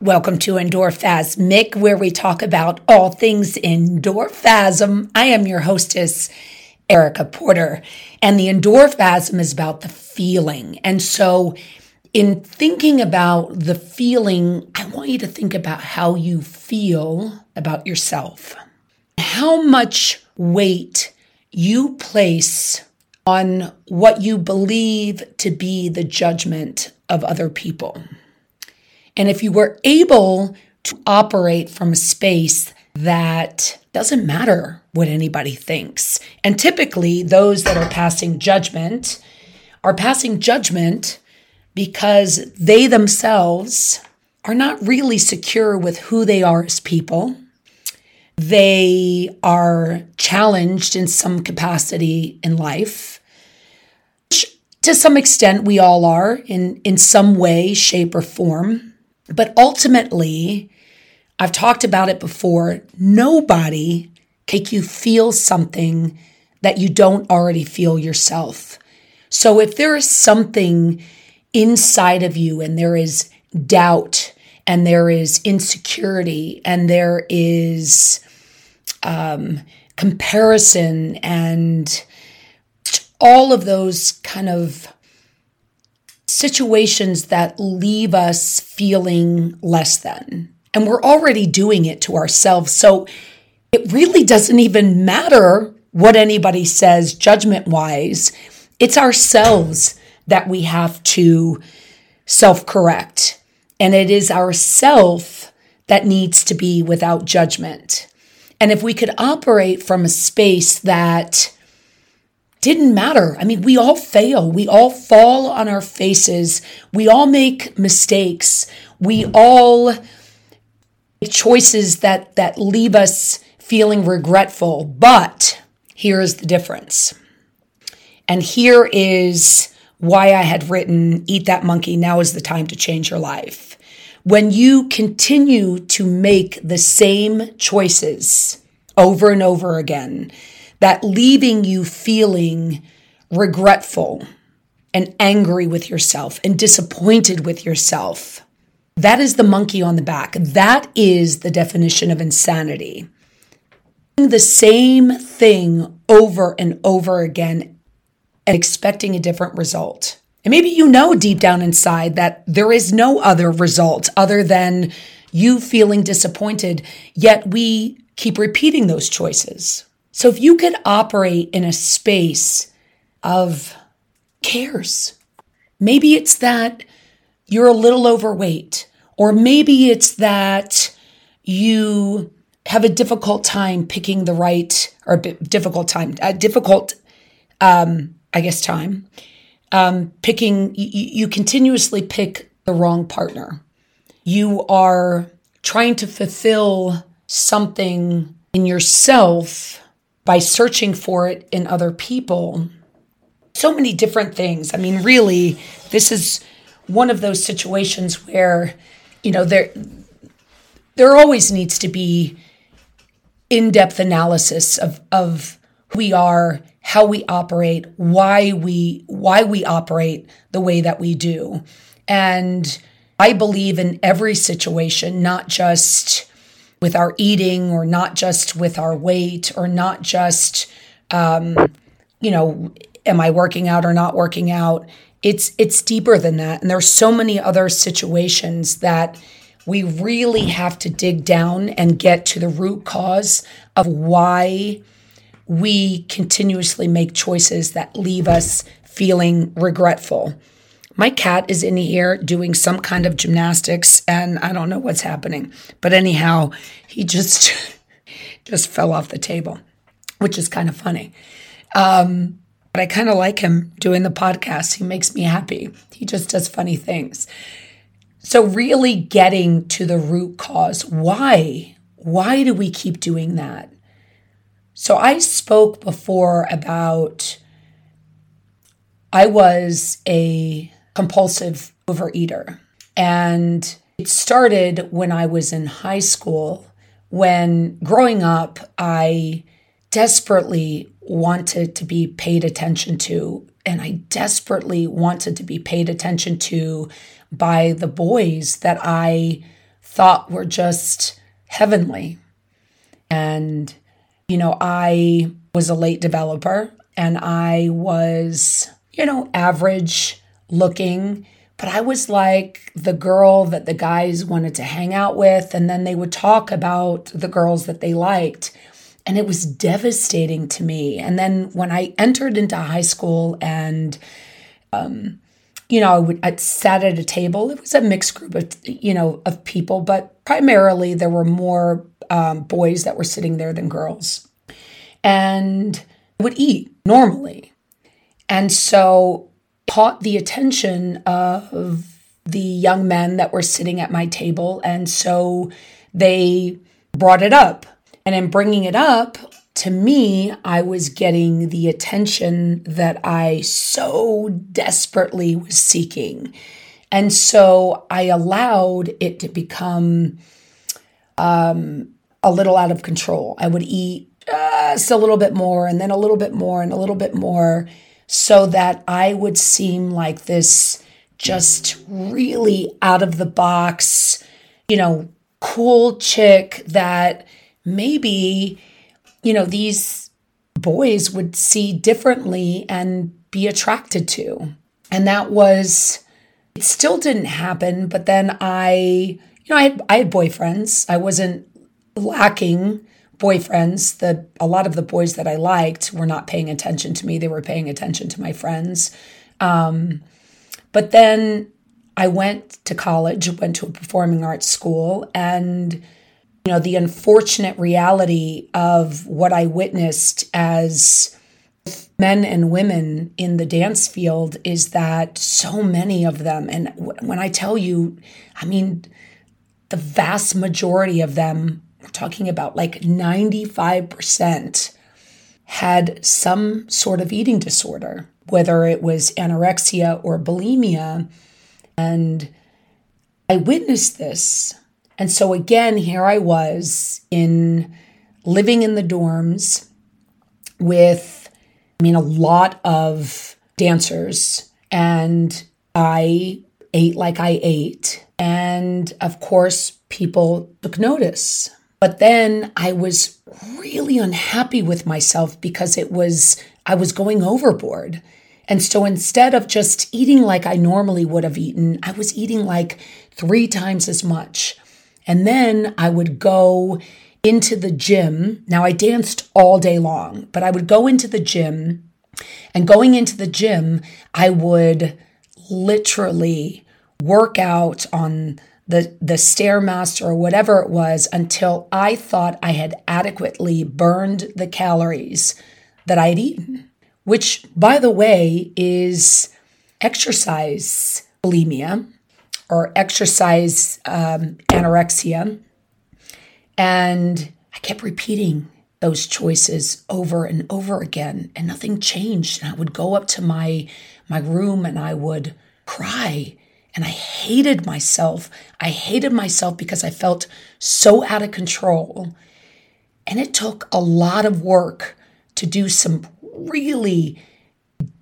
Welcome to Endorphasmic, where we talk about all things endorphasm. I am your hostess, Erica Porter, and the endorphasm is about the feeling. And so, in thinking about the feeling, I want you to think about how you feel about yourself, how much weight you place on what you believe to be the judgment of other people. And if you were able to operate from a space that doesn't matter what anybody thinks, and typically those that are passing judgment are passing judgment because they themselves are not really secure with who they are as people. They are challenged in some capacity in life. To some extent, we all are in, in some way, shape, or form. But ultimately, I've talked about it before, nobody can you feel something that you don't already feel yourself. So if there is something inside of you and there is doubt and there is insecurity and there is um, comparison and all of those kind of situations that leave us feeling less than. And we're already doing it to ourselves. So it really doesn't even matter what anybody says judgment wise. It's ourselves that we have to self correct. And it is ourself that needs to be without judgment. And if we could operate from a space that didn't matter. I mean, we all fail. We all fall on our faces. We all make mistakes. We all make choices that, that leave us feeling regretful. But here is the difference. And here is why I had written Eat That Monkey, Now is the Time to Change Your Life. When you continue to make the same choices over and over again, that leaving you feeling regretful and angry with yourself and disappointed with yourself. That is the monkey on the back. That is the definition of insanity. The same thing over and over again and expecting a different result. And maybe you know deep down inside that there is no other result other than you feeling disappointed, yet we keep repeating those choices. So if you could operate in a space of cares, maybe it's that you're a little overweight, or maybe it's that you have a difficult time picking the right or difficult time, a difficult, um, I guess, time um, picking. You, you continuously pick the wrong partner. You are trying to fulfill something in yourself by searching for it in other people. So many different things. I mean, really, this is one of those situations where, you know, there there always needs to be in-depth analysis of of who we are, how we operate, why we why we operate the way that we do. And I believe in every situation, not just with our eating or not just with our weight or not just um, you know am i working out or not working out? It's it's deeper than that. And there's so many other situations that we really have to dig down and get to the root cause of why we continuously make choices that leave us feeling regretful my cat is in here doing some kind of gymnastics and I don't know what's happening. But anyhow, he just just fell off the table, which is kind of funny. Um, but I kind of like him doing the podcast. He makes me happy. He just does funny things. So really getting to the root cause. Why? Why do we keep doing that? So I spoke before about I was a compulsive overeater. And it started when I was in high school, when growing up, I desperately wanted to be paid attention to. And I desperately wanted to be paid attention to by the boys that I thought were just heavenly. And, you know, I was a late developer and I was, you know, average looking, but I was like the girl that the guys wanted to hang out with. And then they would talk about the girls that they liked. And it was devastating to me. And then when I entered into high school and, um, you know, I, would, I sat at a table. It was a mixed group of, you know, of people, but primarily there were more um, boys that were sitting there than girls. And would eat normally. And so caught the attention of the young men that were sitting at my table. And so they brought it up. And in bringing it up, to me, I was getting the attention that I so desperately was seeking. And so I allowed it to become um, a little out of control. I would eat just a little bit more and then a little bit more and a little bit more so that I would seem like this just really out of the box, you know, cool chick that maybe you know, these boys would see differently and be attracted to. And that was, it still didn't happen. But then I, you know, I had, I had boyfriends. I wasn't lacking boyfriends. The a lot of the boys that I liked were not paying attention to me. They were paying attention to my friends. Um, but then I went to college, went to a performing arts school, and you know, the unfortunate reality of what I witnessed as men and women in the dance field is that so many of them, and when I tell you, I mean, the vast majority of them, we're talking about like 95%, had some sort of eating disorder, whether it was anorexia or bulimia. And I witnessed this and so again, here I was in living in the dorms with, I mean, a lot of dancers, and I ate like I ate. And of course, people took notice. But then I was really unhappy with myself because it was, I was going overboard. And so instead of just eating like I normally would have eaten, I was eating like three times as much. And then I would go into the gym. Now I danced all day long, but I would go into the gym. And going into the gym, I would literally work out on the the stairmaster or whatever it was until I thought I had adequately burned the calories that I had eaten, which by the way is exercise bulimia or exercise um, anorexia. And I kept repeating those choices over and over again, and nothing changed. And I would go up to my my room and I would cry. And I hated myself. I hated myself because I felt so out of control. And it took a lot of work to do some really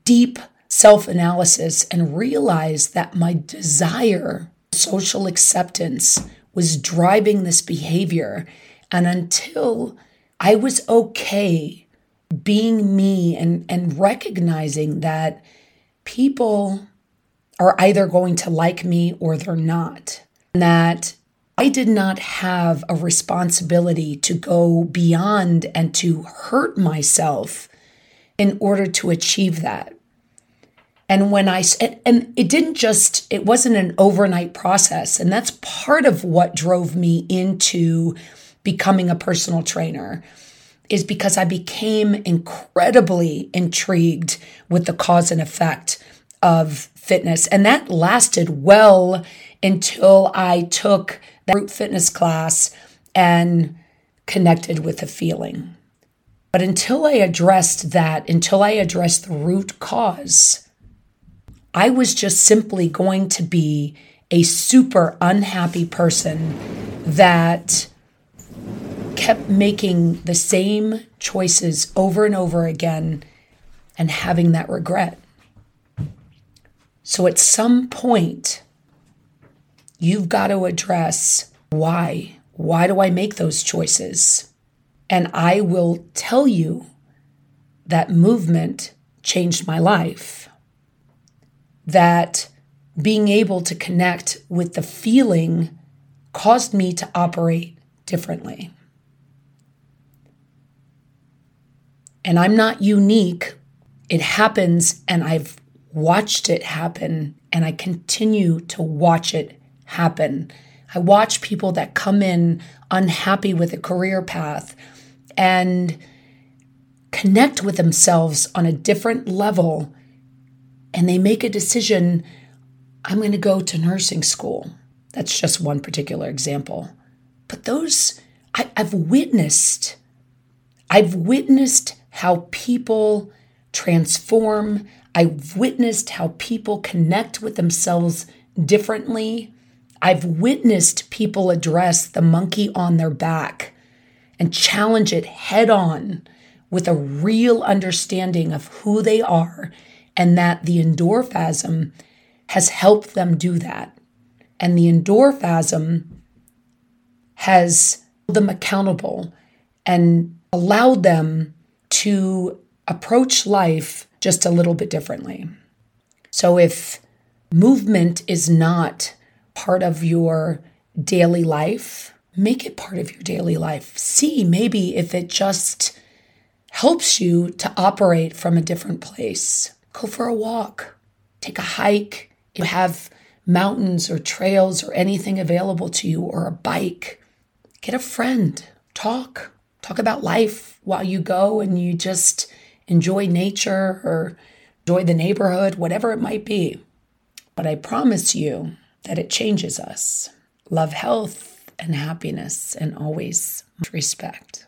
deep self analysis and realize that my desire, social acceptance, was driving this behavior. And until I was okay being me and, and recognizing that people are either going to like me or they're not, and that I did not have a responsibility to go beyond and to hurt myself in order to achieve that. And when I, and it didn't just, it wasn't an overnight process. And that's part of what drove me into becoming a personal trainer is because I became incredibly intrigued with the cause and effect of fitness. And that lasted well until I took that group fitness class and connected with the feeling. But until I addressed that, until I addressed the root cause, I was just simply going to be a super unhappy person that kept making the same choices over and over again and having that regret. So at some point, you've got to address why? Why do I make those choices? And I will tell you that movement changed my life. That being able to connect with the feeling caused me to operate differently. And I'm not unique. It happens, and I've watched it happen, and I continue to watch it happen. I watch people that come in unhappy with a career path and connect with themselves on a different level, and they make a decision I'm going to go to nursing school. That's just one particular example. But those, I, have witnessed, I've witnessed how people transform. I've witnessed how people connect with themselves differently. I've witnessed people address the monkey on their back and challenge it head on with a real understanding of who they are and that the endorphasm has helped them do that. And the endorphasm has held them accountable and allowed them to approach life just a little bit differently. So if movement is not part of your daily life, make it part of your daily life. See maybe if it just helps you to operate from a different place. Go for a walk, take a hike. You have mountains or trails or anything available to you, or a bike. Get a friend, talk, talk about life while you go and you just enjoy nature or enjoy the neighborhood, whatever it might be. But I promise you that it changes us. Love, health, and happiness, and always respect.